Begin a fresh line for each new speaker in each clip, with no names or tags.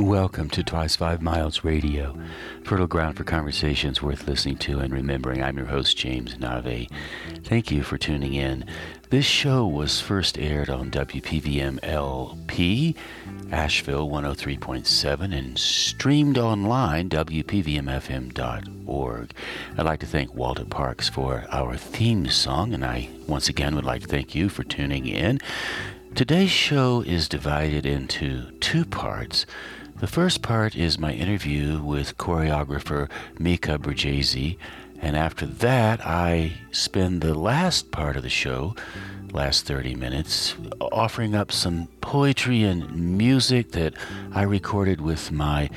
Welcome to Twice Five Miles Radio, fertile ground for conversations worth listening to and remembering. I'm your host, James Nave. Thank you for tuning in. This show was first aired on WPVM LP, Asheville 103.7, and streamed online, WPVMFM.org. I'd like to thank Walter Parks for our theme song, and I once again would like to thank you for tuning in. Today's show is divided into two parts. The first part is my interview with choreographer Micha Bergese, and after that, I spend the last part of the show, last 30 minutes, offering up some poetry and music that I recorded with my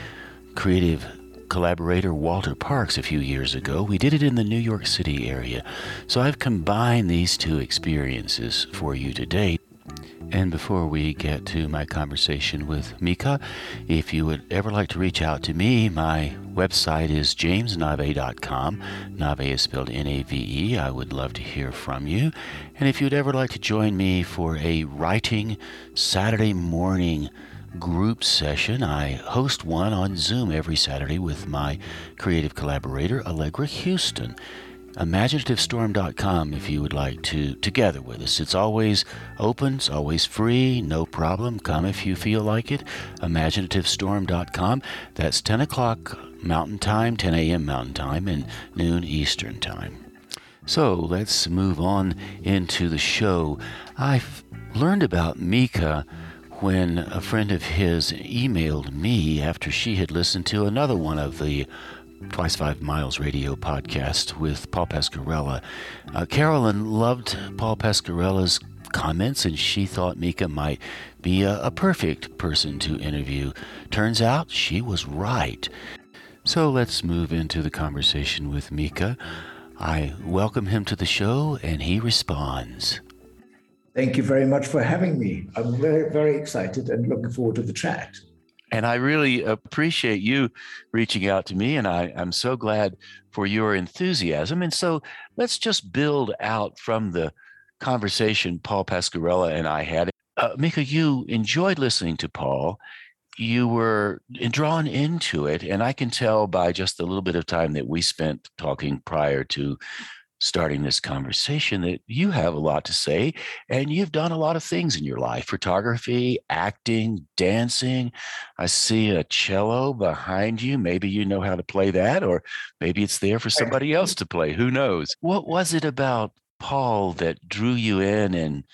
creative collaborator Walter Parks a few years ago. We did it in the New York City area. So I've combined these two experiences for you today. And before we get to my conversation with Micha, if you would ever like to reach out to me, my website is jamesnave.com. Nave is spelled N A V E. I would love to hear from you. And if you'd ever like to join me for a writing Saturday morning group session, I host one on Zoom every Saturday with my creative collaborator, Allegra Houston imaginativestorm.com if you would like to together with us. It's always open, it's always free, no problem. Come if you feel like it. Imaginativestorm.com. That's 10 o'clock Mountain Time, 10 a.m. Mountain Time, and noon Eastern Time. So let's move on into the show. I've learned about Micha when a friend of his emailed me after she had listened to another one of the Twice Five Miles radio podcast with Paul Pasquarella. Uh, Carolyn loved Paul Pasquarella's comments and she thought Micha might be a, a perfect person to interview. Turns out she was right. So let's move into the conversation with Micha. I welcome him to the show and he responds.
Thank you very much for having me. I'm very, very excited and looking forward to the chat.
And I really appreciate you reaching out to me, and I, I'm so glad for your enthusiasm. And so let's just build out from the conversation Paul Pasquarella and I had. Uh, Micha, you enjoyed listening to Paul. You were drawn into it, and I can tell by just a little bit of time that we spent talking prior to starting this conversation that you have a lot to say and you've done a lot of things in your life photography, acting, dancing. I see a cello behind you. Maybe you know how to play that, or maybe it's there for somebody else to play. Who knows? What was it about Paul that drew you in and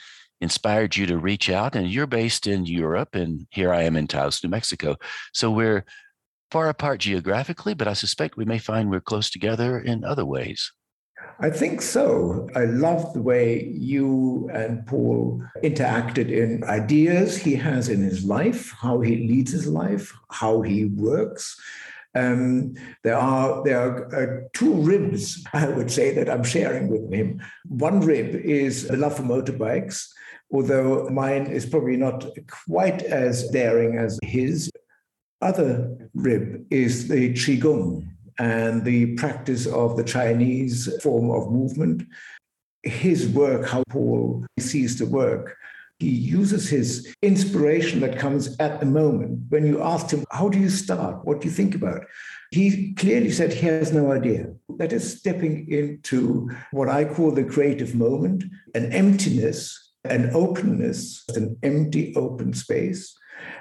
inspired you to reach out? And you're based in Europe, and here I am in Taos, New Mexico. So we're far apart geographically, but I suspect we may find we're close together in other ways.
I think so. I love the way you and Paul interacted in ideas he has in his life, how he leads his life, how he works. Um, there are there are uh, two ribs, I would say, that I'm sharing with him. One rib is the love for motorbikes, although mine is probably not quite as daring as his. Other rib is the qigong, and the practice of the Chinese form of movement. His work, how Paul sees the work, he uses his inspiration that comes at the moment. When you asked him, How do you start? What do you think about? He clearly said he has no idea. That is stepping into what I call the creative moment, an emptiness, an openness, an empty, open space,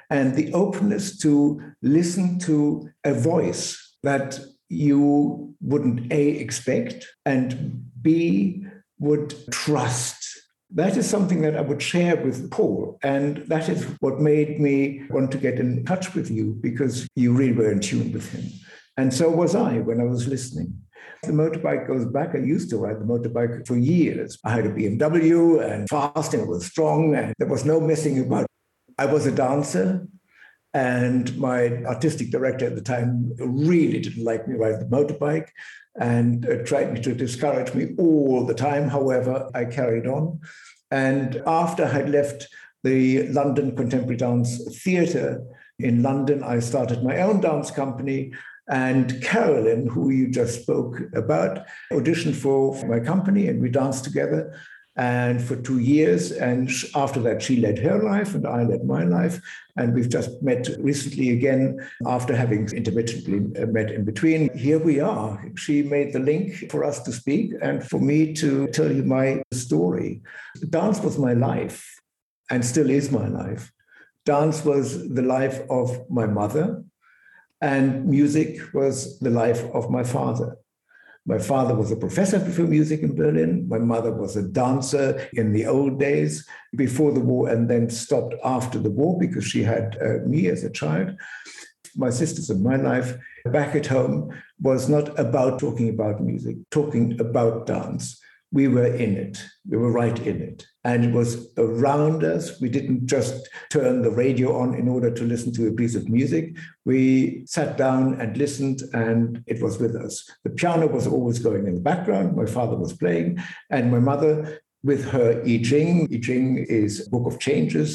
and the openness to listen to a voice that you wouldn't A, expect, and B, would trust. That is something that I would share with Paul. And that is what made me want to get in touch with you because you really were in tune with him. And so was I when I was listening. The motorbike goes back. I used to ride the motorbike for years. I had a BMW and fast and it was strong and there was no messing about. I was a dancer and my artistic director at the time really didn't like me riding the motorbike and uh, tried to discourage me all the time. However, I carried on. And after I had left the London Contemporary Dance Theatre in London, I started my own dance company. And Carolyn, who you just spoke about, auditioned for, for my company and we danced together. And for two years, and after that, she led her life and I led my life. And we've just met recently again after having intermittently uh, met in between. Here we are. She made the link for us to speak and for me to tell you my story. Dance was my life and still is my life. Dance was the life of my mother, and music was the life of my father. My father was a professor for music in Berlin. My mother was a dancer in the old days before the war and then stopped after the war because she had uh, me as a child. My sisters and my life back at home was not about talking about music, talking about dance we were in it. We were right in it. And it was around us. We didn't just turn the radio on in order to listen to a piece of music. We sat down and listened, and it was with us. The piano was always going in the background. My father was playing, and my mother with her I Ching. I Ching is book of changes,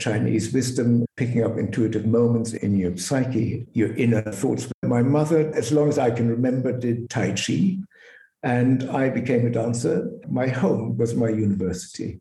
Chinese wisdom, picking up intuitive moments in your psyche, your inner thoughts. My mother, as long as I can remember, did Tai Chi. And I became a dancer. My home was my university.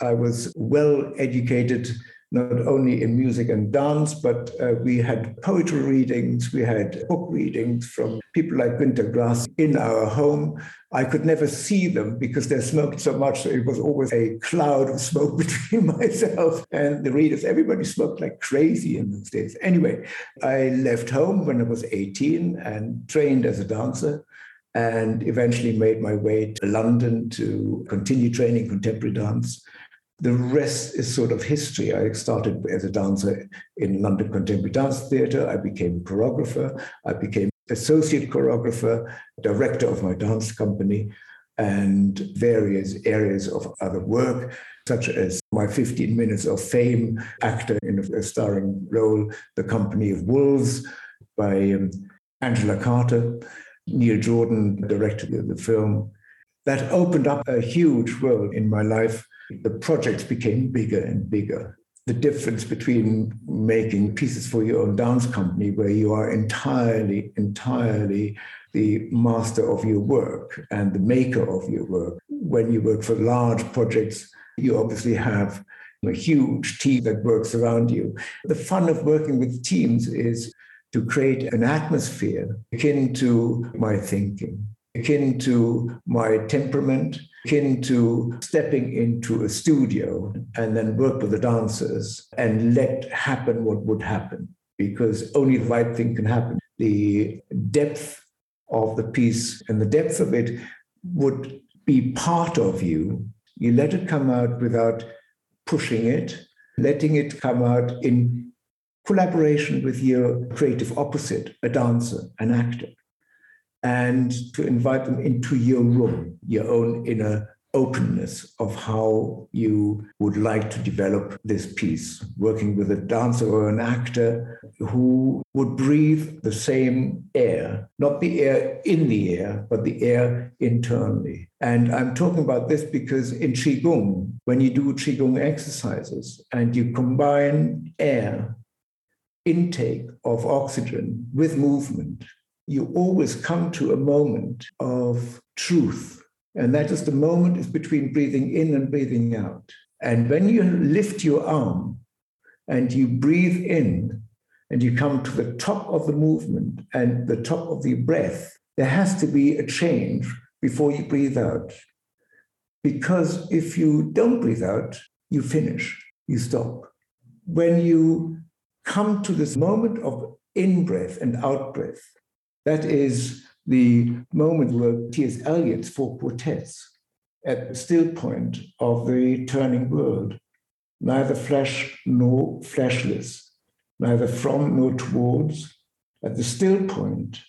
I was well educated not only in music and dance, but uh, we had poetry readings, we had book readings from people like Günter Grass in our home. I could never see them because they smoked so much. So it was always a cloud of smoke between myself and the readers. Everybody smoked like crazy in those days. Anyway, I left home when I was 18 and trained as a dancer and eventually made my way to London to continue training contemporary dance. The rest is sort of history. I started as a dancer in London Contemporary Dance Theatre. I became a choreographer. I became associate choreographer, director of my dance company, and various areas of other work, such as my 15 Minutes of Fame actor in a starring role, The Company of Wolves by um, Angela Carter Neil Jordan directed the film. That opened up a huge world in my life. The projects became bigger and bigger. The difference between making pieces for your own dance company, where you are entirely, entirely the master of your work and the maker of your work. When you work for large projects, you obviously have a huge team that works around you. The fun of working with teams is to create an atmosphere akin to my thinking, akin to my temperament, akin to stepping into a studio and then work with the dancers and let happen what would happen, because only the right thing can happen. The depth of the piece and the depth of it would be part of you. You let it come out without pushing it, letting it come out in collaboration with your creative opposite, a dancer, an actor, and to invite them into your room, your own inner openness of how you would like to develop this piece, working with a dancer or an actor who would breathe the same air, not the air in the air, but the air internally. And I'm talking about this because in Qigong, when you do Qigong exercises and you combine air intake of oxygen with movement, you always come to a moment of truth. And that is the moment is between breathing in and breathing out. And when you lift your arm and you breathe in and you come to the top of the movement and the top of the breath, there has to be a change before you breathe out. Because if you don't breathe out, you finish, you stop. When you come to this moment of in breath and out breath. That is the moment where T.S. Eliot's four quartets at the still point of the turning world, neither flesh nor fleshless, neither from nor towards. At the still point,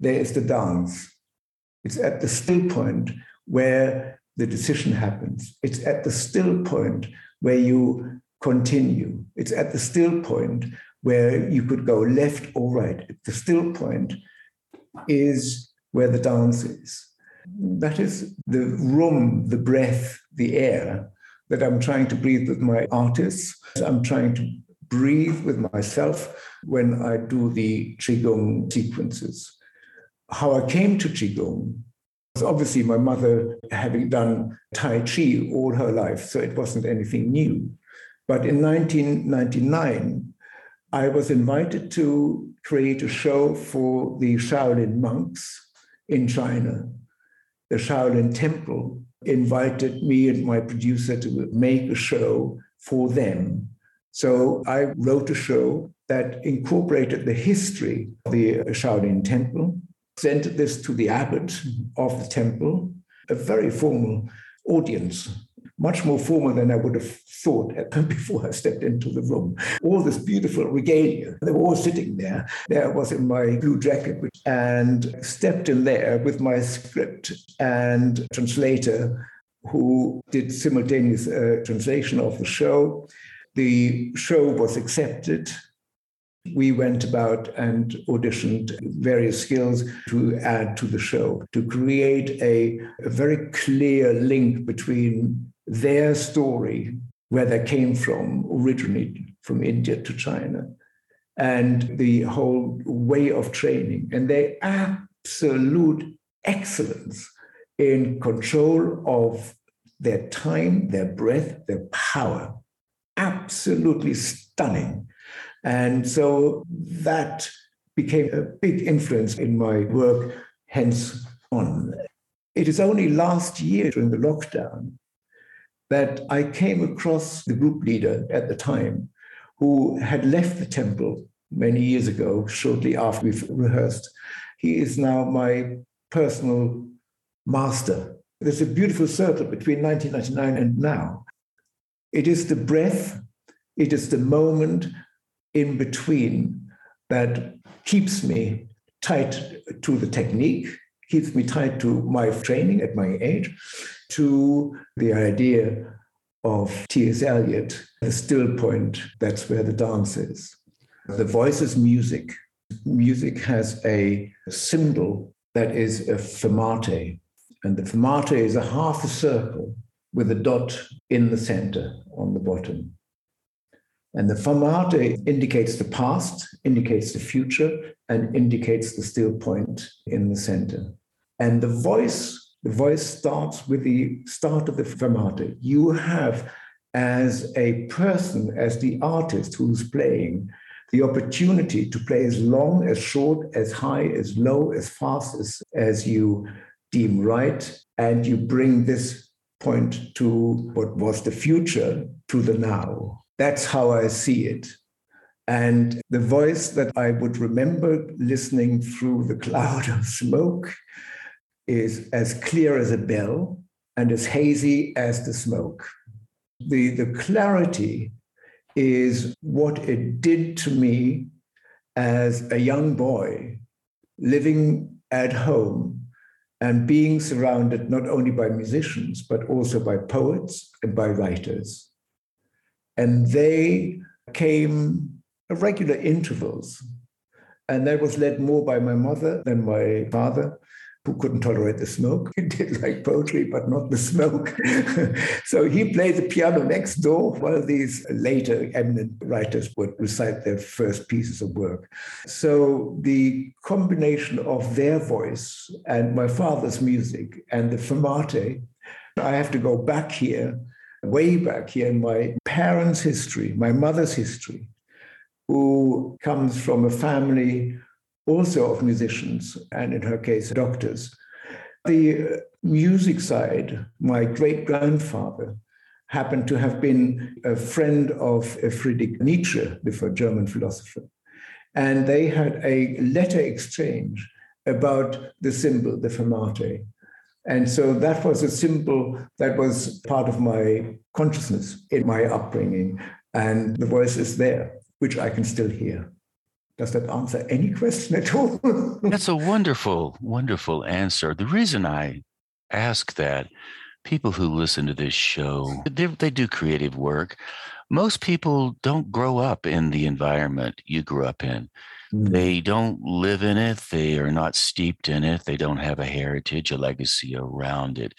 there is the dance. It's at the still point where the decision happens. It's at the still point where you continue. It's at the still point where you could go left or right. at The still point is where the dance is. That is the room, the breath, the air that I'm trying to breathe with my artists. I'm trying to breathe with myself when I do the Qigong sequences. How I came to Qigong So obviously, my mother having done Tai Chi all her life, so it wasn't anything new. But in 1999, I was invited to create a show for the Shaolin monks in China. The Shaolin Temple invited me and my producer to make a show for them. So I wrote a show that incorporated the history of the Shaolin Temple, sent this to the abbot of the temple, a very formal audience much more formal than I would have thought before I stepped into the room. All this beautiful regalia, they were all sitting there. There I was in my blue jacket and stepped in there with my script and translator who did simultaneous uh, translation of the show. The show was accepted we went about and auditioned various skills to add to the show to create a, a, very clear link between their story, where they came from, originally from India to China, and the whole way of training, and their absolute excellence in control of their time, their breath, their power. Absolutely stunning. And so that became a big influence in my work, hence on. It is only last year during the lockdown that I came across the group leader at the time who had left the temple many years ago, shortly after we've rehearsed. He is now my personal master. There's a beautiful circle between 1999 and now. It is the breath, it is the moment in between that keeps me tight to the technique, keeps me tied to my training at my age, to the idea of T.S. Eliot, the still point, that's where the dance is. The voice is music. Music has a symbol that is a fermate, and the fermate is a half a circle with a dot in the center on the bottom. And the fermate indicates the past, indicates the future, and indicates the still point in the center. And the voice the voice starts with the start of the fermata. You have, as a person, as the artist who's playing, the opportunity to play as long, as short, as high, as low, as fast as, as you deem right. And you bring this point to what was the future to the now. That's how I see it. And the voice that I would remember listening through the cloud of smoke is as clear as a bell and as hazy as the smoke. The, the clarity is what it did to me as a young boy living at home and being surrounded not only by musicians, but also by poets and by writers. And they came at regular intervals. And that was led more by my mother than my father who couldn't tolerate the smoke. He did like poetry, but not the smoke. so he played the piano next door while these later eminent writers would recite their first pieces of work. So the combination of their voice and my father's music and the fermate, I have to go back here, way back here in my parents' history, my mother's history, who comes from a family also of musicians, and in her case, doctors. The music side, my great grandfather happened to have been a friend of Friedrich Nietzsche, the German philosopher. And they had a letter exchange about the symbol, the fermate. And so that was a symbol that was part of my consciousness in my upbringing. And the voice is there, which I can still hear. Does that answer any question at all?
That's a wonderful, wonderful answer. The reason I ask that, people who listen to this show, they, they do creative work. Most people don't grow up in the environment you grew up in. Mm. They don't live in it. They are not steeped in it. They don't have a heritage, a legacy around it.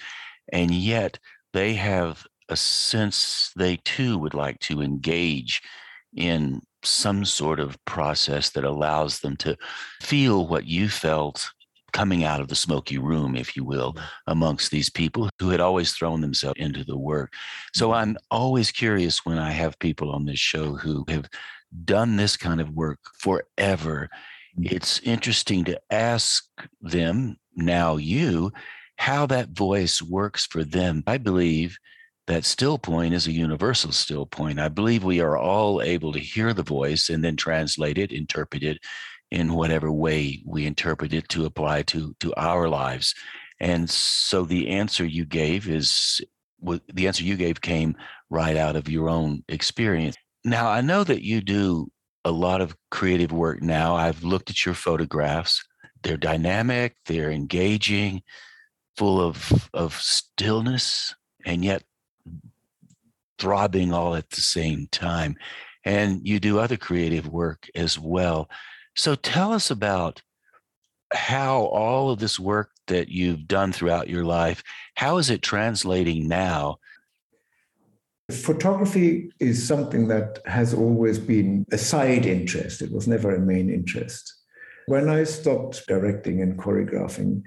And yet they have a sense they too would like to engage in some sort of process that allows them to feel what you felt coming out of the smoky room, if you will, mm-hmm. amongst these people who had always thrown themselves into the work. So mm-hmm. I'm always curious when I have people on this show who have done this kind of work forever. Mm-hmm. It's interesting to ask them, now you, how that voice works for them. I believe that still point is a universal still point. I believe we are all able to hear the voice and then translate it, interpret it in whatever way we interpret it to apply to to our lives. And so the answer you gave is the answer you gave came right out of your own experience. Now I know that you do a lot of creative work now. I've looked at your photographs. They're dynamic, they're engaging, full of of stillness and yet throbbing all at the same time. And you do other creative work as well. So tell us about how all of this work that you've done throughout your life, how is it translating now?
Photography is something that has always been a side interest. It was never a main interest. When I stopped directing and choreographing,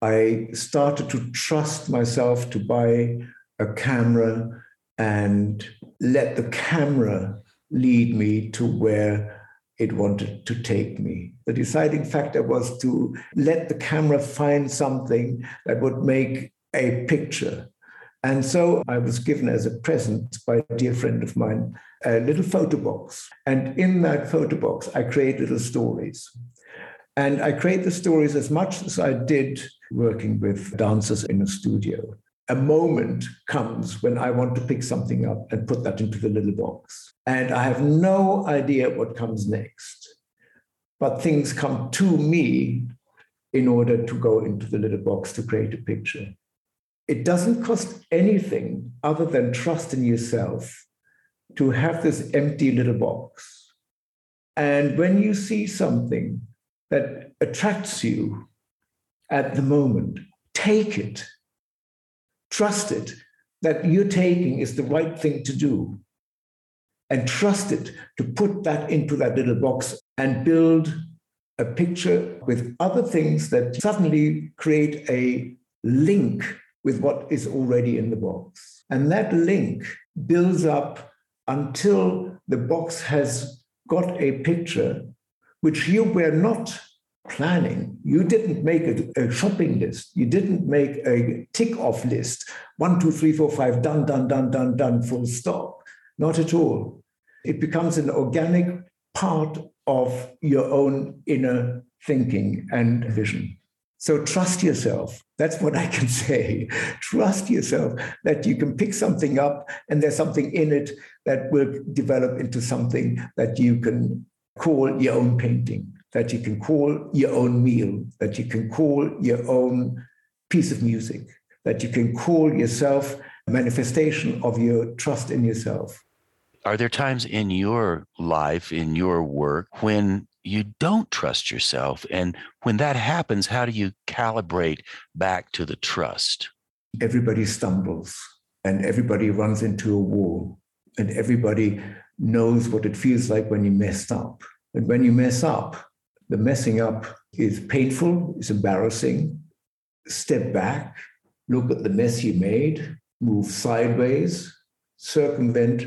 I started to trust myself to buy a camera and let the camera lead me to where it wanted to take me. The deciding factor was to let the camera find something that would make a picture. And so I was given as a present by a dear friend of mine a little photo box. And in that photo box, I create little stories. And I create the stories as much as I did working with dancers in a studio a moment comes when I want to pick something up and put that into the little box. And I have no idea what comes next. But things come to me in order to go into the little box to create a picture. It doesn't cost anything other than trust in yourself to have this empty little box. And when you see something that attracts you at the moment, take it Trust it that you're taking is the right thing to do. And trust it to put that into that little box and build a picture with other things that suddenly create a link with what is already in the box. And that link builds up until the box has got a picture which you were not planning. You didn't make a, a, shopping list. You didn't make a tick off list. One, two, three, four, five, done, done, done, done, done, full stop. Not at all. It becomes an organic part of your own inner thinking and vision. So trust yourself. That's what I can say. Trust yourself that you can pick something up and there's something in it that will develop into something that you can call your own painting that you can call your own meal, that you can call your own piece of music, that you can call yourself a manifestation of your trust in yourself.
Are there times in your life, in your work, when you don't trust yourself? And when that happens, how do you calibrate back to the trust?
Everybody stumbles and everybody runs into a wall, and everybody knows what it feels like when you messed up. And when you mess up, the messing up is painful, it's embarrassing. Step back, look at the mess you made, move sideways, circumvent,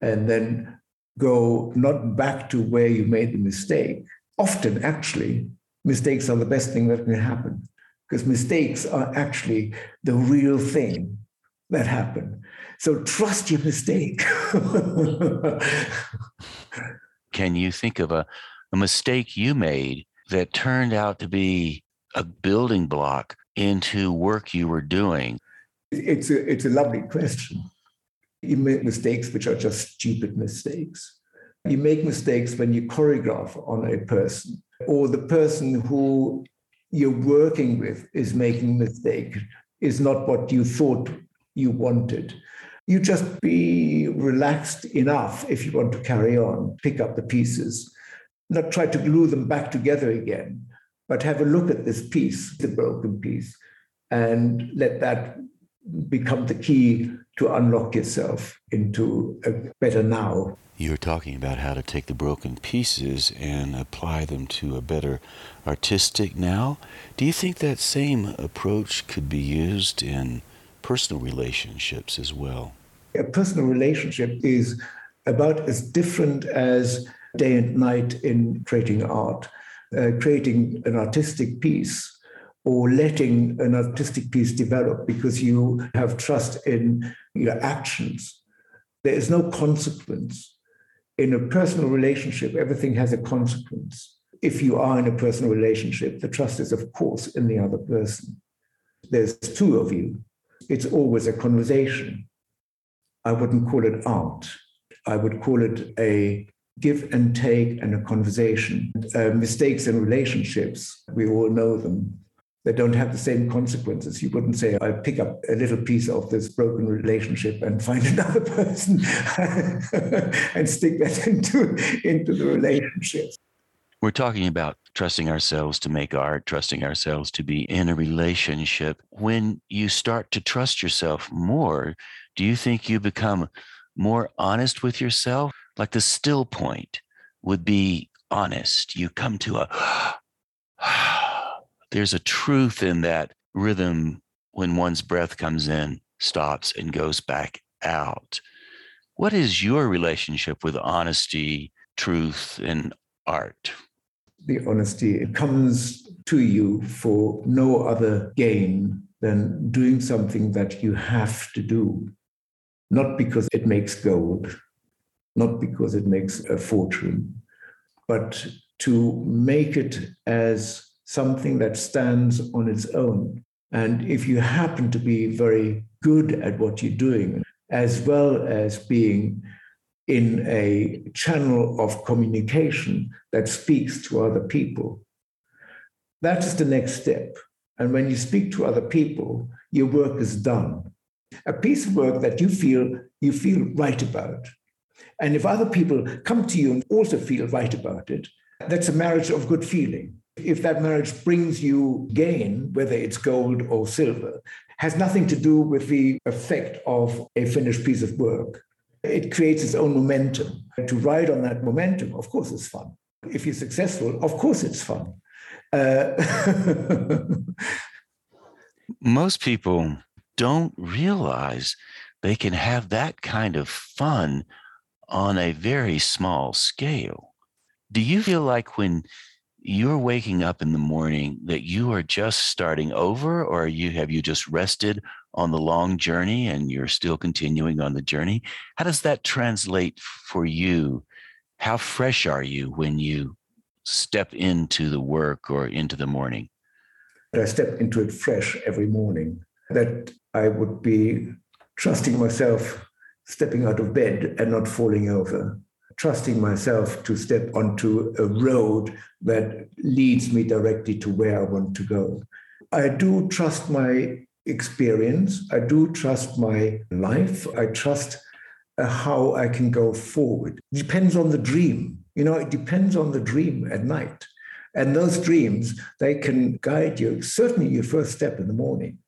and then go not back to where you made the mistake. Often, actually, mistakes are the best thing that can happen because mistakes are actually the real thing that happen. So trust your mistake.
can you think of a a mistake you made that turned out to be a building block into work you were doing?
It's a, it's a lovely question. You make mistakes which are just stupid mistakes. You make mistakes when you choreograph on a person, or the person who you're working with is making a mistake, is not what you thought you wanted. You just be relaxed enough if you want to carry on, pick up the pieces not try to glue them back together again, but have a look at this piece, the broken piece, and let that become the key to unlock yourself into a better now.
You're talking about how to take the broken pieces and apply them to a better artistic now. Do you think that same approach could be used in personal relationships as well?
A personal relationship is about as different as day and night in creating art. Uh, creating an artistic piece or letting an artistic piece develop because you have trust in your actions. There is no consequence in a personal relationship, everything has a consequence. If you are in a personal relationship, the trust is, of course, in the other person. There's two of you. It's always a conversation. I wouldn't call it art. I would call it a give and take and a conversation. Uh, mistakes in relationships, we all know them they don't have the same consequences. You wouldn't say, I'll pick up a little piece of this broken relationship and find another person and stick that into, into the relationship.
We're talking about trusting ourselves to make art, trusting ourselves to be in a relationship. When you start to trust yourself more, do you think you become more honest with yourself? Like the still point would be honest. You come to a there's a truth in that rhythm when one's breath comes in, stops, and goes back out. What is your relationship with honesty, truth, and art?
The honesty it comes to you for no other gain than doing something that you have to do, not because it makes gold, not because it makes a fortune, but to make it as something that stands on its own. And if you happen to be very good at what you're doing, as well as being in a channel of communication that speaks to other people, that is the next step. And when you speak to other people, your work is done. A piece of work that you feel you feel right about. And if other people come to you and also feel right about it, that's a marriage of good feeling. If that marriage brings you gain, whether it's gold or silver, has nothing to do with the effect of a finished piece of work. It creates its own momentum. To ride on that momentum, of course, it's fun. If you're successful, of course, it's fun. Uh,
Most people don't realize they can have that kind of fun on a very small scale. Do you feel like when you're waking up in the morning that you are just starting over or you have you just rested on the long journey and you're still continuing on the journey? How does that translate for you? How fresh are you when you step into the work or into the morning?
I step into it fresh every morning that i would be trusting myself stepping out of bed and not falling over trusting myself to step onto a road that leads me directly to where I want to go. I do trust my experience. I do trust my life. I trust uh, how I can go forward. It depends on the dream. You know, it depends on the dream at night. And those dreams, they can guide you, certainly your first step in the morning.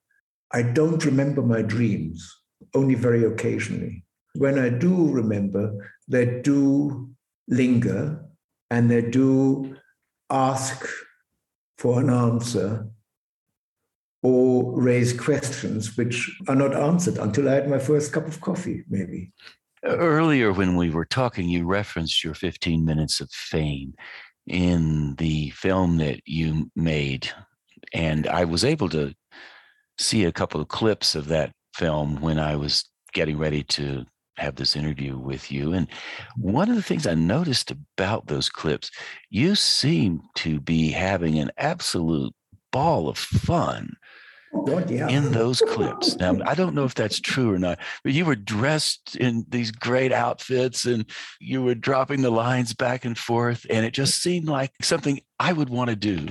I don't remember my dreams, only very occasionally. When I do remember, they do linger and they do ask for an answer or raise questions which are not answered until I had my first cup of coffee, maybe.
Earlier, when we were talking, you referenced your 15 minutes of fame in the film that you made. And I was able to see a couple of clips of that film when I was getting ready to have this interview with you. And mm-hmm. one of the things I noticed about those clips, you seem to be having an absolute ball of fun
oh, yeah.
in those clips. Now, I don't know if that's true or not, but you were dressed in these great outfits and you were dropping the lines back and forth. And it just seemed like something I would want to do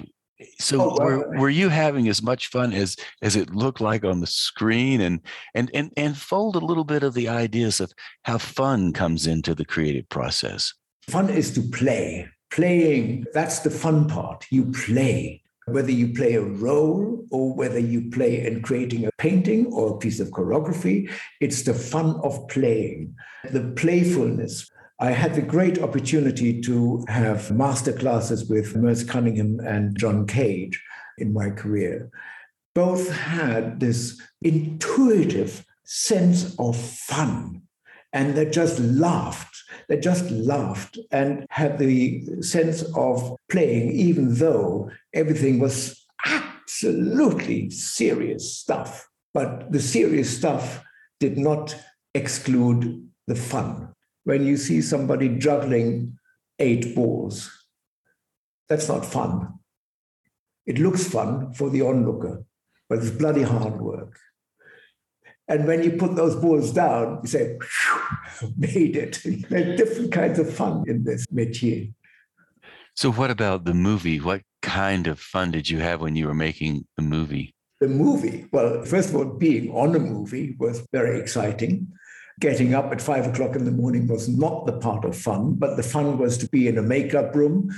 so oh, were, were you having as much fun as as it looked like on the screen and and and and fold a little bit of the ideas of how fun comes into the creative process?
Fun is to play. Playing that's the fun part. You play. Whether you play a role or whether you play in creating a painting or a piece of choreography, it's the fun of playing, the playfulness. I had the great opportunity to have master classes with Merce Cunningham and John Cage in my career. Both had this intuitive sense of fun and they just laughed. They just laughed and had the sense of playing, even though everything was absolutely serious stuff. But the serious stuff did not exclude the fun. When you see somebody juggling eight balls, that's not fun. It looks fun for the onlooker, but it's bloody hard work. And when you put those balls down, you say, made it. Different kinds of fun in this métier.
So, what about the movie? What kind of fun did you have when you were making the movie?
The movie, well, first of all, being on a movie was very exciting. Getting up at five o'clock in the morning was not the part of fun, but the fun was to be in a makeup room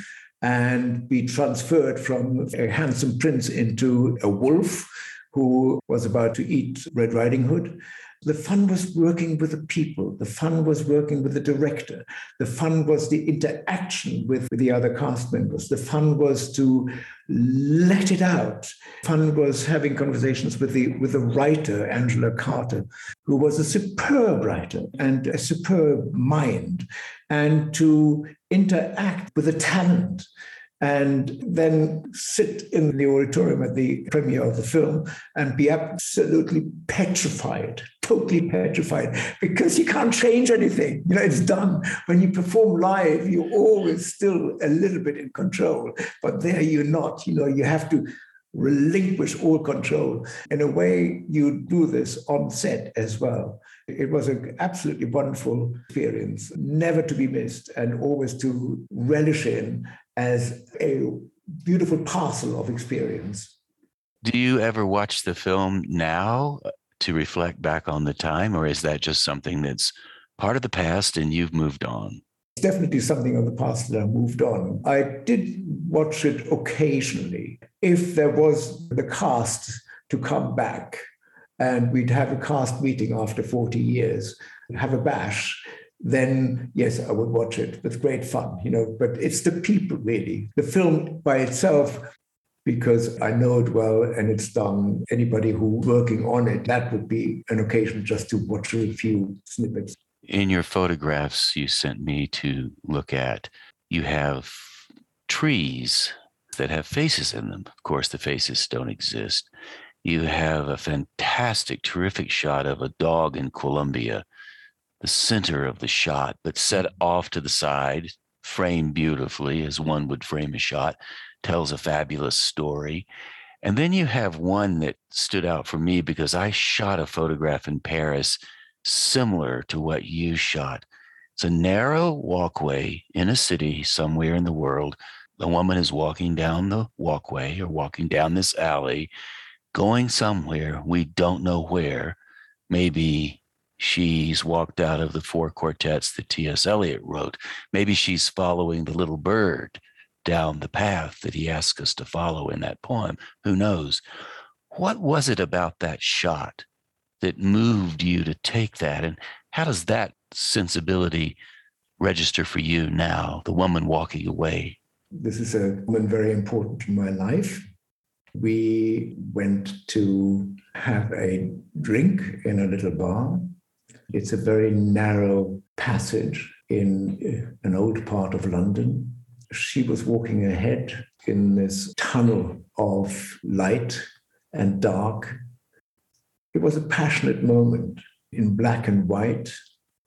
and be transferred from a handsome prince into a wolf who was about to eat Red Riding Hood. The fun was working with the people. The fun was working with the director. The fun was the interaction with the other cast members. The fun was to let it out. Fun was having conversations with the with the writer Angela Carter, who was a superb writer and a superb mind, and to interact with the talent and then sit in the auditorium at the premiere of the film and be absolutely petrified, totally petrified, because you can't change anything. You know, it's done. When you perform live, you're always still a little bit in control, but there you're not. You know, you have to relinquish all control. In a way, you do this on set as well. It was an absolutely wonderful experience, never to be missed, and always to relish in as a beautiful parcel of experience.
Do you ever watch the film now to reflect back on the time, or is that just something that's part of the past and you've moved on?
It's definitely something of the past that I moved on. I did watch it occasionally. If there was the cast to come back and we'd have a cast meeting after 40 years, and have a bash, then yes, I would watch it with great fun, you know. But it's the people really. The film by itself, because I know it well and it's done. Anybody who working on it, that would be an occasion just to watch a few snippets
in your photographs you sent me to look at, you have trees that have faces in them. Of course, the faces don't exist. You have a fantastic, terrific shot of a dog in Colombia, the center of the shot, but set off to the side, framed beautifully as one would frame a shot, tells a fabulous story. And then you have one that stood out for me because I shot a photograph in Paris similar to what you shot. It's a narrow walkway in a city somewhere in the world. The woman is walking down the walkway or walking down this alley, going somewhere. We don't know where. Maybe she's walked out of the four quartets that T.S. Eliot wrote. Maybe she's following the little bird down the path that he asked us to follow in that poem. Who knows? What was it about that shot that moved you to take that? And how does that sensibility register for you now, the woman walking away?
This is a woman very important in my life. We went to have a drink in a little bar. It's a very narrow passage in uh, an old part of London. She was walking ahead in this tunnel of light and dark it was a passionate moment in black and white.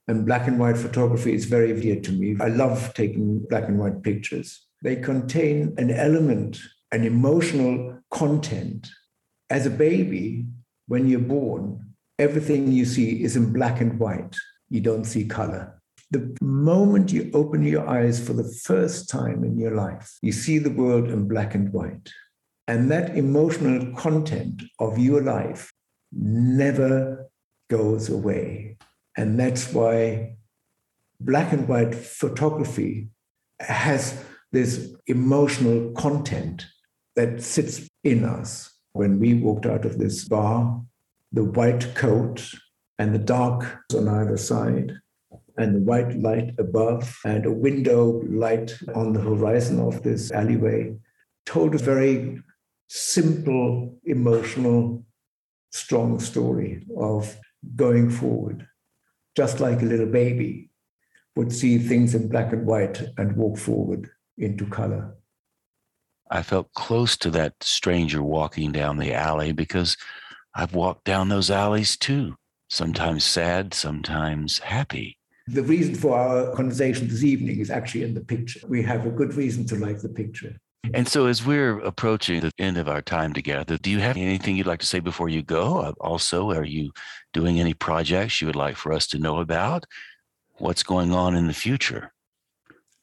And black and white photography is very dear to me. I love taking black and white pictures. They contain an element, an emotional content. As a baby, when you're born, everything you see is in black and white. You don't see color. The moment you open your eyes for the first time in your life, you see the world in black and white. And that emotional content of your life never goes away. And that's why black and white photography has this emotional content that sits in us. When we walked out of this bar, the white coat and the dark on either side, and the white light above, and a window light on the horizon of this alleyway told a very simple, emotional, strong story of going forward, just like a little baby would see things in black and white and walk forward into color.
I felt close to that stranger walking down the alley because I've walked down those alleys too, sometimes sad, sometimes happy.
The reason for our conversation this evening is actually in the picture. We have a good reason to like the picture.
And so, as we're approaching the end of our time together, do you have anything you'd like to say before you go? Uh, also, are you doing any projects you would like for us to know about? What's going on in the future?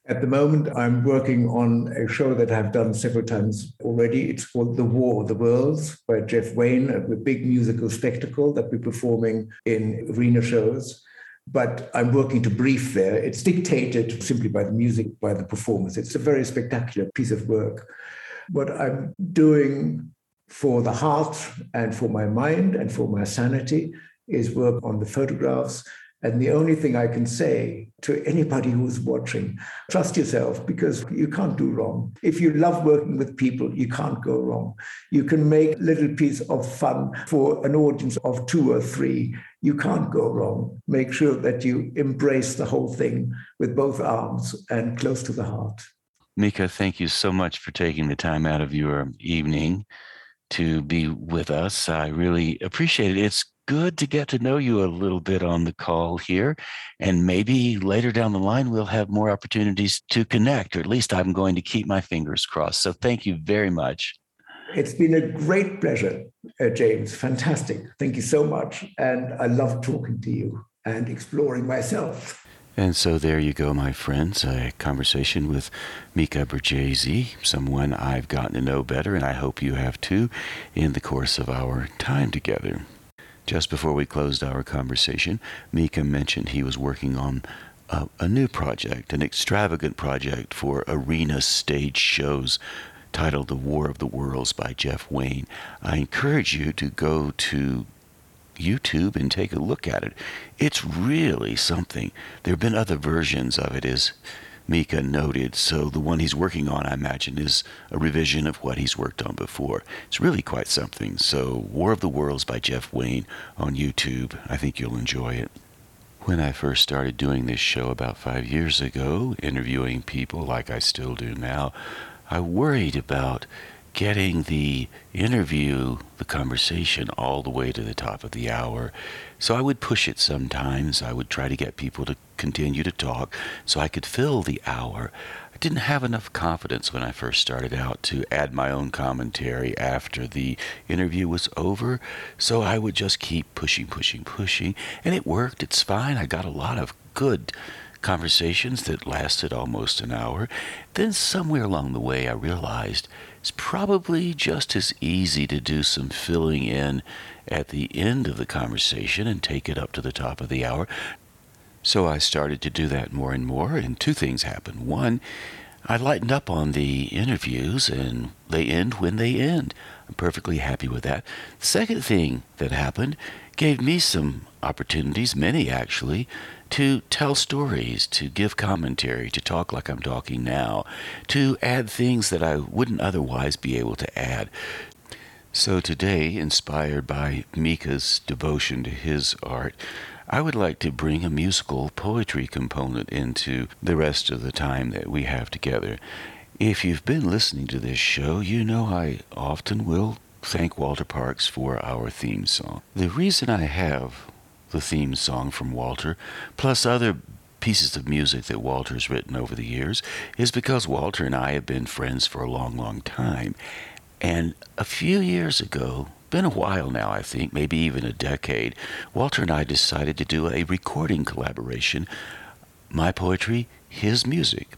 At the moment, I'm working on a show that I've done several times already. It's called The War of the Worlds by Jeff Wayne, a big musical spectacle that we're performing in arena shows. But I'm working to brief there. It's dictated simply by the music, by the performance. It's a very spectacular piece of work. What I'm doing for the heart and for my mind and for my sanity is work on the photographs and the only thing I can say to anybody who's watching, trust yourself because you can't do wrong. If you love working with people, you can't go wrong. You can make little piece of fun for an audience of two or three. You can't go wrong. Make sure that you embrace the whole thing with both arms and close to the heart.
Micha, thank you so much for taking the time out of your evening to be with us. I really appreciate it. It's good to get to know you a little bit on the call here. And maybe later down the line, we'll have more opportunities to connect, or at least I'm going to keep my fingers crossed. So thank you very much.
It's been a great pleasure, uh, James. Fantastic. Thank you so much. And I love talking to you and exploring myself.
And so there you go, my friends. A conversation with Micha Bergese, someone I've gotten to know better, and I hope you have too, in the course of our time together. Just before we closed our conversation, Micha mentioned he was working on a, a new project, an extravagant project for arena stage shows titled The War of the Worlds by Jeff Wayne. I encourage you to go to YouTube and take a look at it. It's really something. There have been other versions of it, as Micha noted. So the one he's working on, I imagine, is a revision of what he's worked on before. It's really quite something. So War of the Worlds by Jeff Wayne on YouTube. I think you'll enjoy it. When I first started doing this show about five years ago, interviewing people like I still do now, I worried about getting the interview, the conversation, all the way to the top of the hour. So I would push it sometimes. I would try to get people to continue to talk so I could fill the hour. I didn't have enough confidence when I first started out to add my own commentary after the interview was over. So I would just keep pushing, pushing, pushing. And it worked. It's fine. I got a lot of good conversations that lasted almost an hour. Then, somewhere along the way, I realized it's probably just as easy to do some filling in at the end of the conversation and take it up to the top of the hour. So I started to do that more and more, and two things happened. One, I lightened up on the interviews, and they end when they end. I'm perfectly happy with that. The second thing that happened gave me some opportunities, many actually, to tell stories, to give commentary, to talk like I'm talking now, to add things that I wouldn't otherwise be able to add. So today, inspired by Micha's devotion to his art, I would like to bring a musical poetry component into the rest of the time that we have together. If you've been listening to this show, you know I often will thank Walter Parks for our theme song. The reason I have the theme song from Walter, plus other pieces of music that Walter's written over the years, is because Walter and I have been friends for a long, long time. And a few years ago, been a while now, I think, maybe even a decade, Walter and I decided to do a recording collaboration my poetry, his music.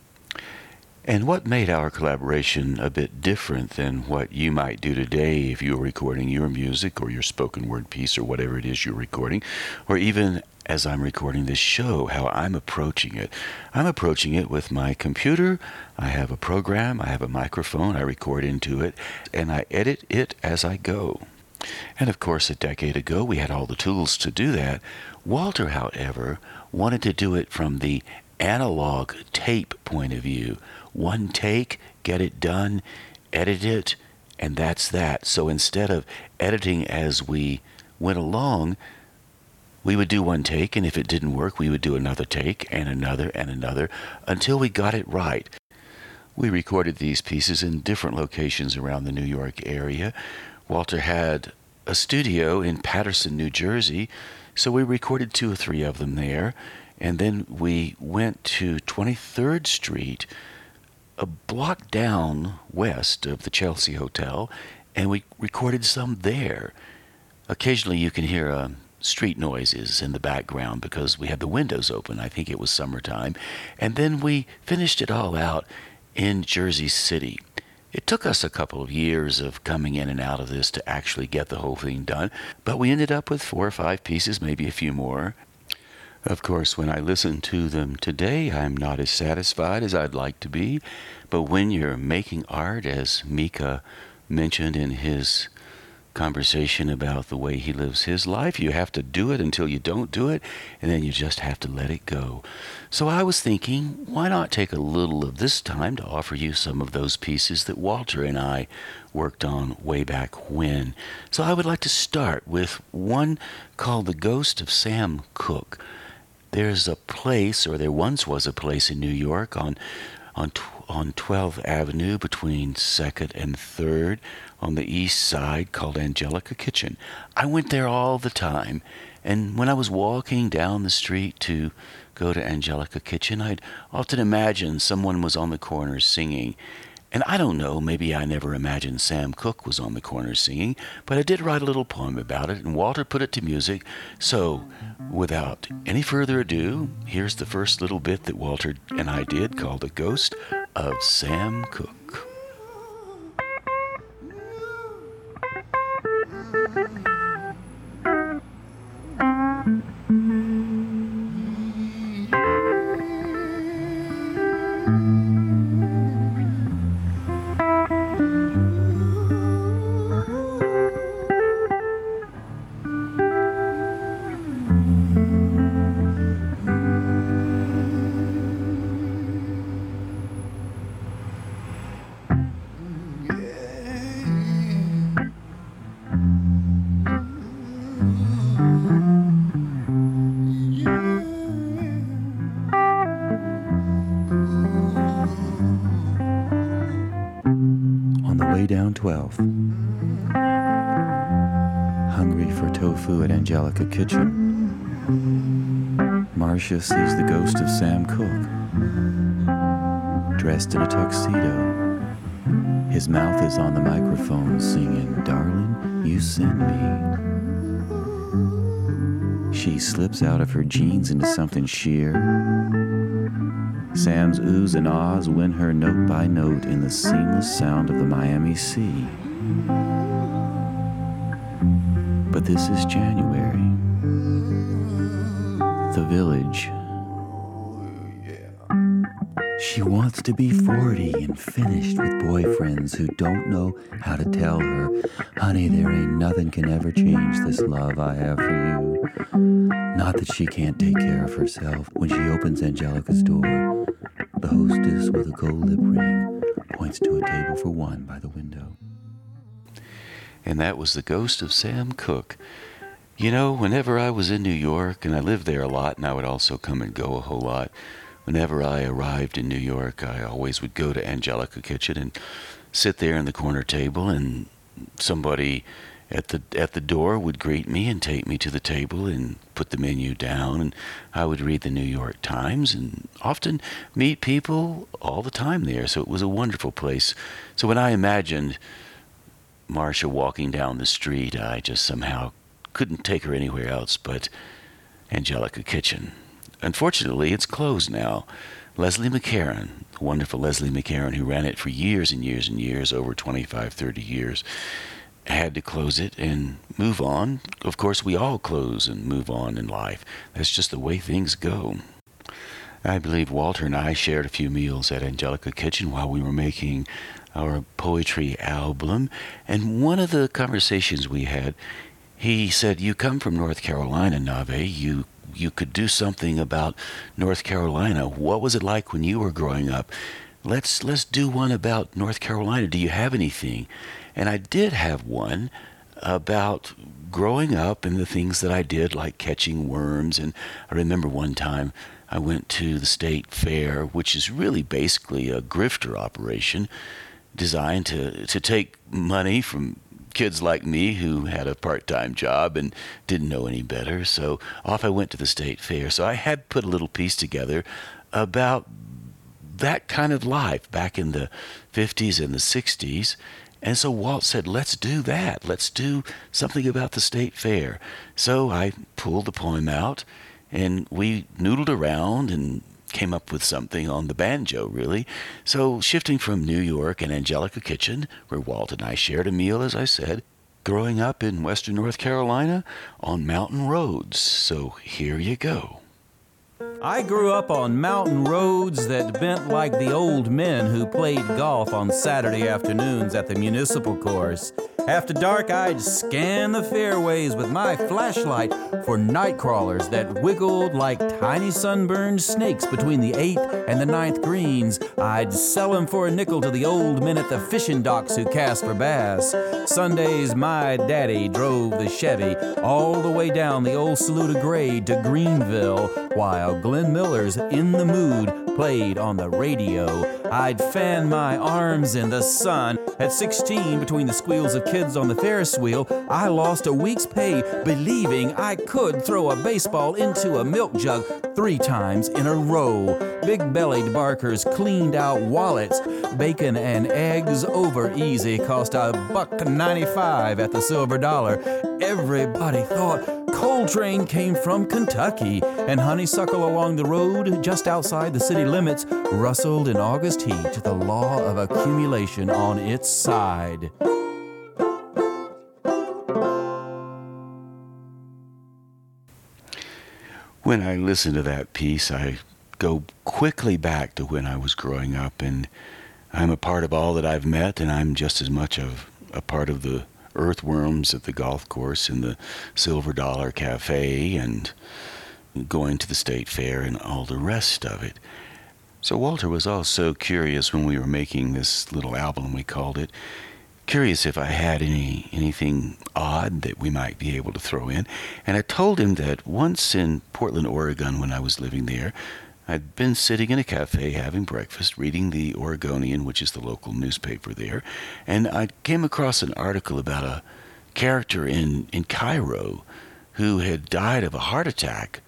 And what made our collaboration a bit different than what you might do today if you were recording your music or your spoken word piece or whatever it is you're recording, or even as I'm recording this show, how I'm approaching it. I'm approaching it with my computer. I have a program, I have a microphone, I record into it, and I edit it as I go. And of course, a decade ago, we had all the tools to do that. Walter, however, wanted to do it from the analog tape point of view. One take, get it done, edit it, and that's that. So instead of editing as we went along, we would do one take, and if it didn't work, we would do another take and another and another until we got it right. We recorded these pieces in different locations around the New York area. Walter had a studio in Paterson, New Jersey, so we recorded two or three of them there. And then we went to 23rd Street, a block down west of the Chelsea Hotel, and we recorded some there. Occasionally you can hear uh, street noises in the background because we had the windows open. I think it was summertime. And then we finished it all out in Jersey City. It took us a couple of years of coming in and out of this to actually get the whole thing done, but we ended up with four or five pieces, maybe a few more. Of course, when I listen to them today, I'm not as satisfied as I'd like to be, but when you're making art, as Micha mentioned in his conversation about the way he lives his life. You have to do it until you don't do it, and then you just have to let it go. So I was thinking, why not take a little of this time to offer you some of those pieces that Walter and I worked on way back when? So I would like to start with one called The Ghost of Sam Cooke. There's a place, or there once was a place in New York on on on 12th Avenue between 2nd and 3rd on the east side called Angelica Kitchen. I went there all the time, and when I was walking down the street to go to Angelica Kitchen, I'd often imagine someone was on the corner singing. And I don't know, maybe I never imagined Sam Cooke was on the corner singing, but I did write a little poem about it, and Walter put it to music. So, without any further ado, here's the first little bit that Walter and I did called The Ghost of Sam Cooke. Down 12. Hungry for tofu at Angelica Kitchen. Marcia sees the ghost of Sam Cooke. Dressed in a tuxedo. His mouth is on the microphone singing, Darling, you send me. She slips out of her jeans into something sheer Sam's oohs and ahs win her note by note in the seamless sound of the Miami Sea. But this is January. The village. She wants to be 40 and finished with boyfriends who don't know how to tell her, honey, there ain't nothing can ever change this love I have for you. Not that she can't take care of herself when she opens Angelica's door the hostess with a gold lip ring points to a table for one by the window. And that was the ghost of Sam Cooke. You know, whenever I was in New York, and I lived there a lot, and I would also come and go a whole lot, whenever I arrived in New York, I always would go to Angelica Kitchen and sit there in the corner table, and somebody at the at the door would greet me and take me to the table and put the menu down. And I would read the New York Times and often meet people all the time there. So it was a wonderful place. So when I imagined Marcia walking down the street I just somehow couldn't take her anywhere else but Angelica Kitchen. Unfortunately it's closed now. Leslie McCarron, wonderful Leslie McCarron, who ran it for years and years and years, over 25, 30 years, had to close it and move on. Of course, we all close and move on in life. That's just the way things go. I believe Walter and I shared a few meals at Angelica Kitchen while we were making our poetry album. And one of the conversations we had, he said, You come from North Carolina, Nave. You you could do something about North Carolina. What was it like when you were growing up? Let's let's do one about North Carolina. Do you have anything? And I did have one about growing up and the things that I did, like catching worms. And I remember one time I went to the state fair, which is really basically a grifter operation designed to, to take money from kids like me who had a part time job and didn't know any better. So off I went to the state fair. So I had put a little piece together about that kind of life back in the 50s and the 60s. And so Walt said, let's do that. Let's do something about the state fair. So I pulled the poem out and we noodled around and came up with something on the banjo, really. So, shifting from New York and Angelica Kitchen, where Walt and I shared a meal, as I said, growing up in western North Carolina on mountain roads. So, here you go.
I grew up on mountain roads that bent like the old men who played golf on Saturday afternoons at the municipal course. After dark, I'd scan the fairways with my flashlight for night crawlers that wiggled like tiny sunburned snakes between the eighth and the ninth greens. I'd sell them for a nickel to the old men at the fishing docks who cast for bass. Sundays, my daddy drove the Chevy all the way down the old Saluda grade to Greenville, while Glenn Miller's In the Mood played on the radio. I'd fan my arms in the sun. At 16, between the squeals of kids on the Ferris wheel, I lost a week's pay believing I could throw a baseball into a milk jug three times in a row. Big bellied barkers cleaned out wallets. Bacon and eggs over easy cost a buck 95 at the silver dollar. Everybody thought Coltrane came from Kentucky, and honeysuckle along the road just outside the city limits rustled in August heat, the law of accumulation on its side.
When I listen to that piece, I go quickly back to when I was growing up, and I'm a part of all that I've met, and I'm just as much of a part of the earthworms at the golf course and the Silver Dollar Cafe and going to the state fair and all the rest of it. So Walter was also curious when we were making this little album we called it. Curious if I had any anything odd that we might be able to throw in. And I told him that once in Portland, Oregon when I was living there, I'd been sitting in a cafe having breakfast, reading the Oregonian, which is the local newspaper there, and I came across an article about a character in, in Cairo who had died of a heart attack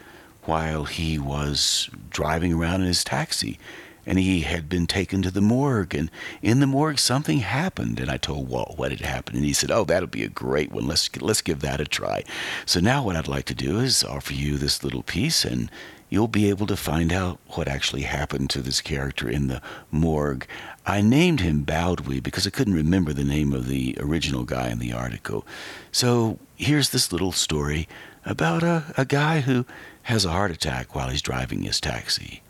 while he was driving around in his taxi. And he had been taken to the morgue, and in the morgue something happened. And I told Walt what had happened, and he said, "Oh, that'll be a great one. Let's let's give that a try." So now, what I'd like to do is offer you this little piece, and you'll be able to find out what actually happened to this character in the morgue. I named him Bowdwy because I couldn't remember the name of the original guy in the article. So here's this little story about a, a guy who has a heart attack while he's driving his taxi.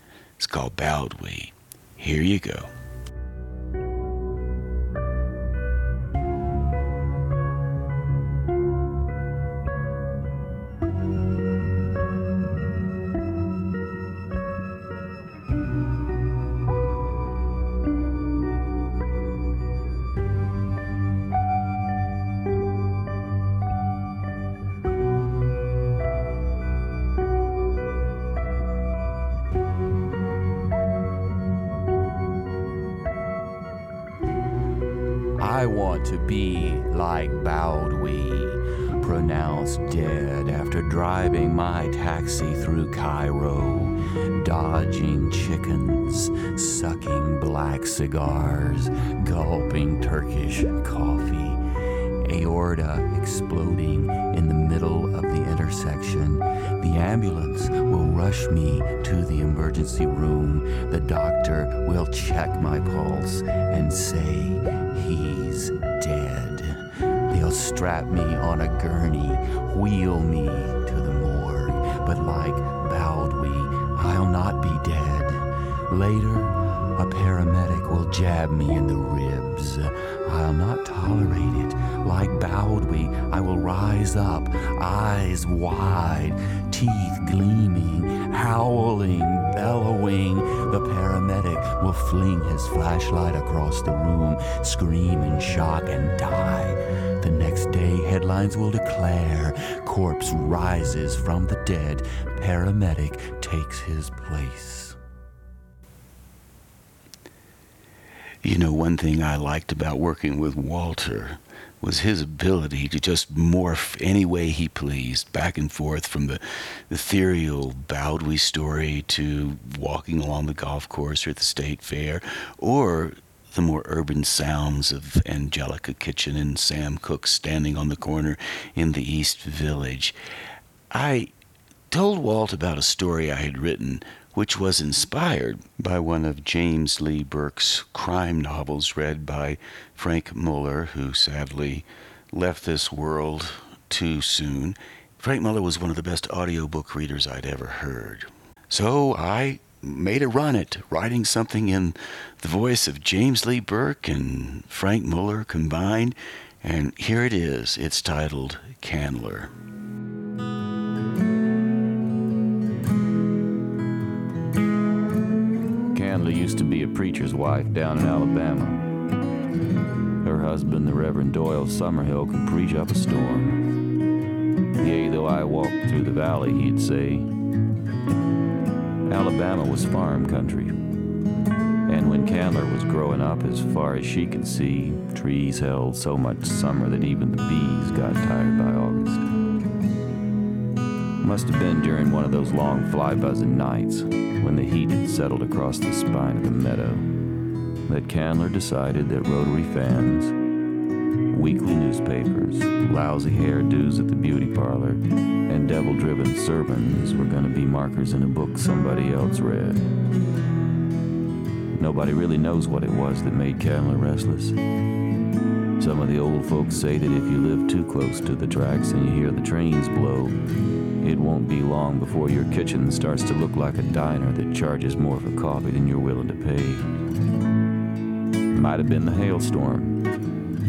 It's called Bowdwy. Here you go.
Black cigars, gulping Turkish coffee, aorta exploding in the middle of the intersection. The ambulance will rush me to the emergency room. The doctor will check my pulse and say, He's dead. They'll
strap me on a gurney, wheel me to the morgue. But like Bowdwy, I'll not be dead. Later, will jab me in the ribs. I'll not tolerate it. Like Bowdwy, I will rise up, eyes wide, teeth gleaming, howling, bellowing. The paramedic will fling his flashlight across the room, scream in shock, and die. The next day, headlines will declare corpse rises from the dead, paramedic takes his place.
You know, one thing I liked about working with Walter was his ability to just morph any way he pleased, back and forth from the ethereal Bowdwy story to walking along the golf course or at the state fair, or the more urban sounds of Angelica Kitchen and Sam Cooke standing on the corner in the East Village. I told Walt about a story I had written which was inspired by one of James Lee Burke's crime novels read by Frank Muller, who sadly left this world too soon. Frank Muller was one of the best audiobook readers I'd ever heard. So I made a run at writing something in the voice of James Lee Burke and Frank Muller combined, and here it is. It's titled Candler.
Candler used to be a preacher's wife down in Alabama. Her husband, the Reverend Doyle Summerhill, could preach up a storm. Yea, though I walked through the valley, he'd say, Alabama was farm country. And when Candler was growing up, as far as she could see, trees held so much summer that even the bees got tired by August. Must have been during one of those long fly buzzing nights when the heat had settled across the spine of the meadow that Candler decided that Rotary fans, weekly newspapers, lousy hairdos at the beauty parlor, and devil driven sermons were going to be markers in a book somebody else read. Nobody really knows what it was that made Candler restless. Some of the old folks say that if you live too close to the tracks and you hear the trains blow, it won't be long before your kitchen starts to look like a diner that charges more for coffee than you're willing to pay. Might have been the hailstorm,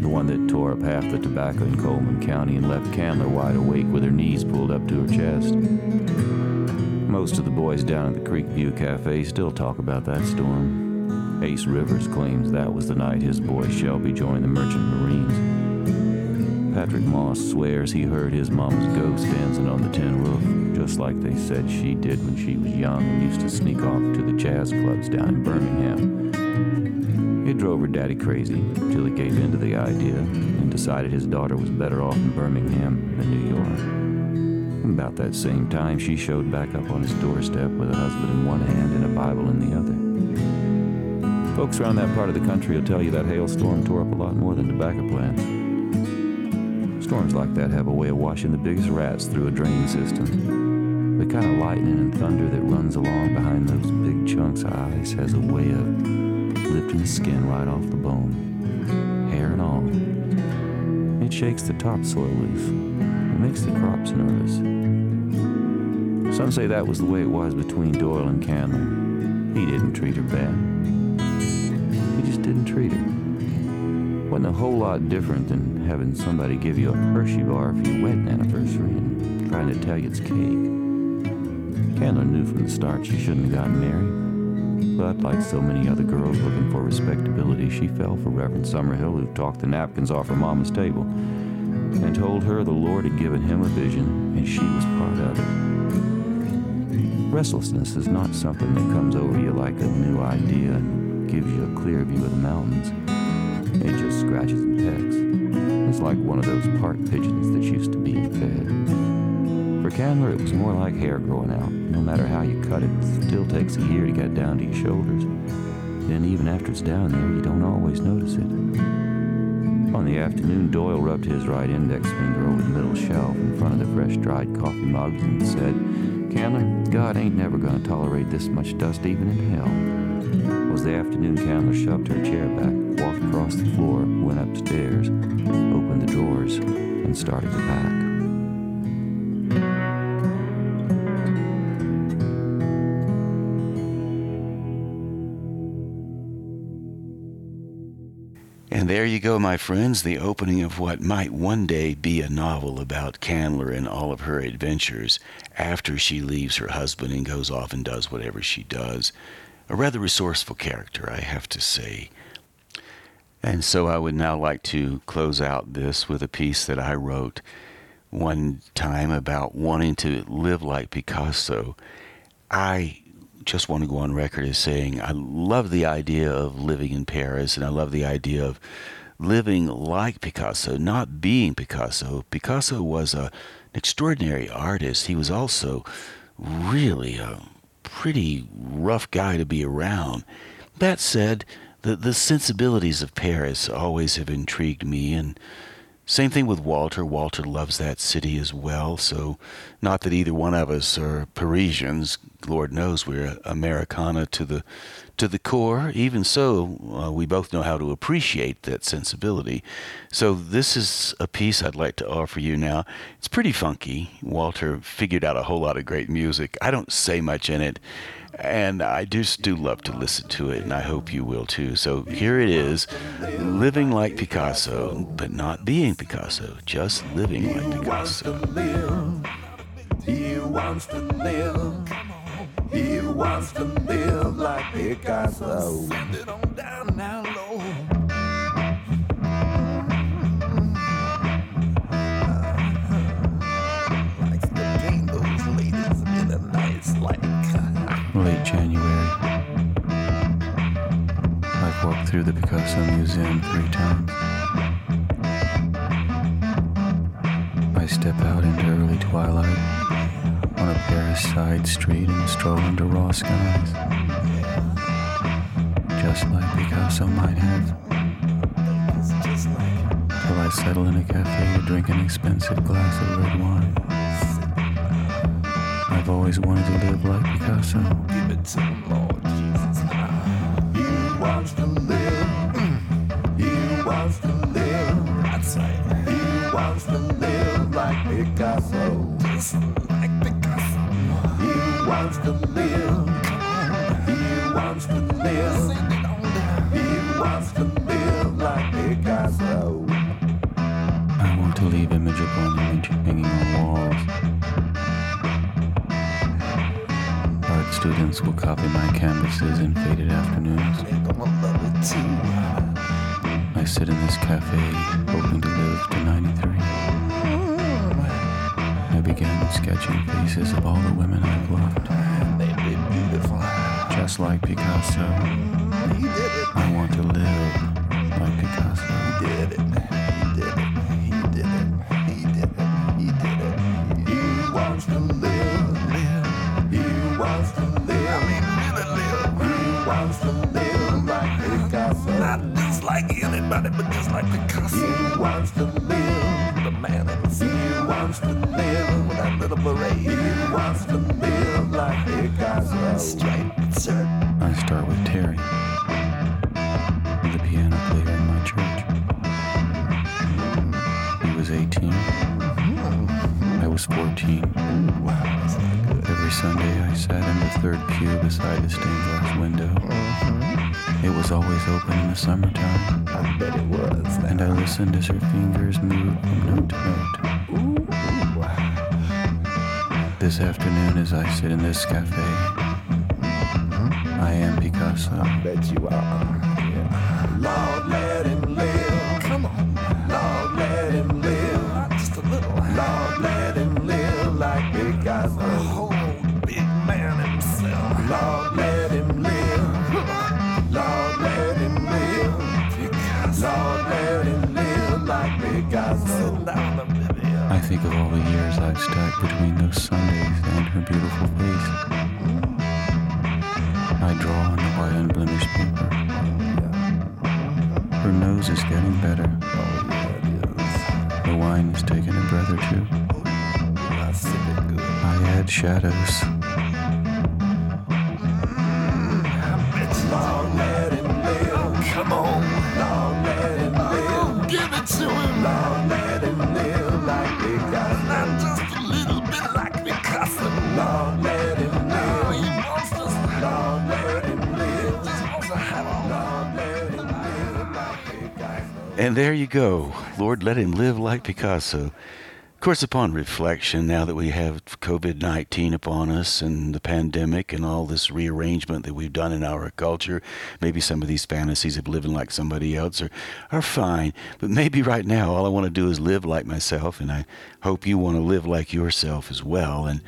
the one that tore up half the tobacco in Coleman County and left Candler wide awake with her knees pulled up to her chest. Most of the boys down at the Creekview Cafe still talk about that storm. Ace Rivers claims that was the night his boy Shelby joined the Merchant Marines. Patrick Moss swears he heard his mama's ghost dancing on the tin roof, just like they said she did when she was young and used to sneak off to the jazz clubs down in Birmingham. It drove her daddy crazy till he gave in to the idea and decided his daughter was better off in Birmingham than New York. About that same time, she showed back up on his doorstep with a husband in one hand and a Bible in the other. Folks around that part of the country will tell you that hailstorm tore up a lot more than tobacco plants. Storms like that have a way of washing the biggest rats through a drain system. The kind of lightning and thunder that runs along behind those big chunks of ice has a way of lifting the skin right off the bone, hair and all. It shakes the topsoil loose. It makes the crops nervous. Some say that was the way it was between Doyle and Candler. He didn't treat her bad. He just didn't treat her. Wasn't a whole lot different than having somebody give you a Hershey bar for your wedding anniversary and trying to tell you it's cake. Candler knew from the start she shouldn't have gotten married. But like so many other girls looking for respectability, she fell for Reverend Summerhill, who talked the napkins off her mama's table and told her the Lord had given him a vision and she was part of it. Restlessness is not something that comes over you like a new idea and gives you a clear view of the mountains. It just scratches and pecks. It's like one of those park pigeons that used to be fed. For Candler, it was more like hair growing out. No matter how you cut it, it still takes a year to get down to your shoulders. Then even after it's down there, you don't always notice it. On the afternoon, Doyle rubbed his right index finger over the middle shelf in front of the fresh dried coffee mugs and said, Candler, God ain't never gonna tolerate this much dust even in hell. Was the afternoon Candler shoved her chair back, across the floor, went upstairs, opened
the drawers and started to pack.
And there you go, my friends, the opening of what might one day be a novel about Candler and all of her adventures after she leaves her husband and goes off and does whatever she does. A rather resourceful character, I have to say. And so I would now like to close out this with a piece that I wrote one time about wanting to live like Picasso. I just want to go on record as saying I love the idea of living in Paris and I love the idea of living like Picasso, not being Picasso. Picasso was a, an extraordinary artist. He was also really a pretty rough guy to be around. That said, the, the sensibilities of Paris always have intrigued me and same thing with Walter. Walter loves that city as well. So, not that either one of us are Parisians. Lord knows we're Americana to the to the core. Even so, uh, we both know how to appreciate that sensibility. So, this is a piece I'd like to offer you now. It's pretty funky. Walter figured out a whole lot of great music. I don't say much in it and I just do love to listen to it, and I hope you will too. So here it is living like Picasso, but not being Picasso, just living like Picasso. He wants to live. He wants to live like Picasso. Send it on down now low.
Late January. I've walked through the Picasso Museum three times. I step out into early twilight on a Paris side street and stroll under raw skies. Just like Picasso might have. Till I settle in a cafe to drink an expensive glass of red wine. I've always wanted to live like Picasso. Give it to Lord Jesus. Will copy my canvases in faded afternoons. I sit in this cafe, hoping to live to 93. I began sketching faces of all the women I've loved. They'd be beautiful. Just like Picasso. Like anybody, but just like Picasso. He wants to live. The man in the sea. Wants to live with that little parade. He wants to live like Picasso. Straight, sir. I start with Terry, the piano player in my church. He was 18. Mm-hmm. I was 14. Every Sunday I sat in the third pew beside the stained glass. It always open in the summertime. I bet it was. And I listened as her fingers moved from note to note. Ooh, This afternoon, as I sit in this cafe, mm-hmm. I am Picasso. I bet you are. Stacked between those Sundays and her beautiful face. I draw on the white unblemished paper. Her nose is getting better. The wine is taking a breath or two. I add shadows.
And there you go. Lord, let him live like Picasso. Of course, upon reflection, now that we have COVID 19 upon us and the pandemic and all this rearrangement that we've done in our culture, maybe some of these fantasies of living like somebody else are, are fine. But maybe right now, all I want to do is live like myself, and I hope you want to live like yourself as well. And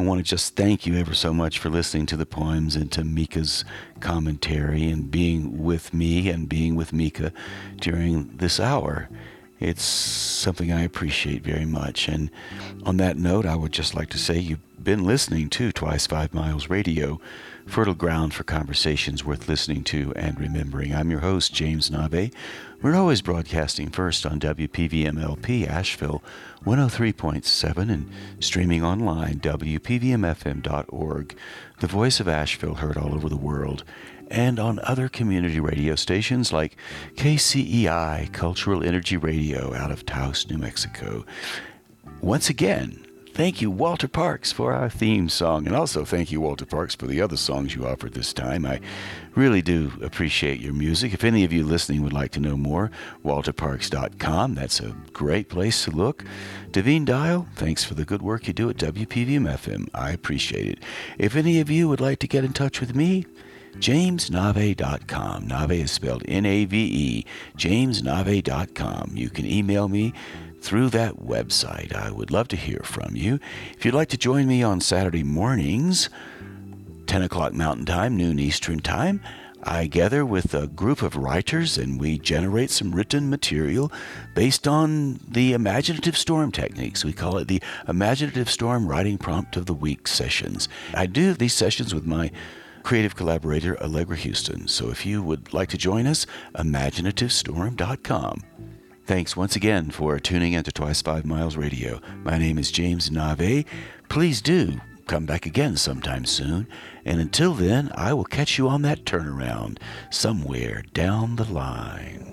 I want to just thank you ever so much for listening to the poems and to Micha's commentary and being with me and being with Mika during this hour. It's something I appreciate very much. And on that note, I would just like to say you've been listening to Twice Five Miles Radio, fertile ground for conversations worth listening to and remembering. I'm your host, James Nave. We're always broadcasting first on WPVMLP Asheville 103.7 and streaming online, WPVMFM.org, the voice of Asheville heard all over the world and on other community radio stations like KCEI Cultural Energy Radio out of Taos, New Mexico. Once again, thank you, Walter Parks, for our theme song, and also thank you, Walter Parks, for the other songs you offered this time. I really do appreciate your music. If any of you listening would like to know more, walterparks.com. That's a great place to look. Devine Dial, thanks for the good work you do at WPVM FM. I appreciate it. If any of you would like to get in touch with me, jamesnave.com. Nave is spelled N A V E, jamesnave.com. You can email me through that website. I would love to hear from you. If you'd like to join me on Saturday mornings, 10 o'clock Mountain Time, noon Eastern Time, I gather with a group of writers and we generate some written material based on the imaginative storm techniques. We call it the Imaginative Storm Writing Prompt of the Week sessions. I do these sessions with my creative collaborator Allegra Huston. So if you would like to join us, imaginativestorm.com. Thanks once again for tuning in to Twice Five Miles Radio. My name is James Nave. Please do come back again sometime soon. And until then, I will catch you on that turnaround somewhere down the line.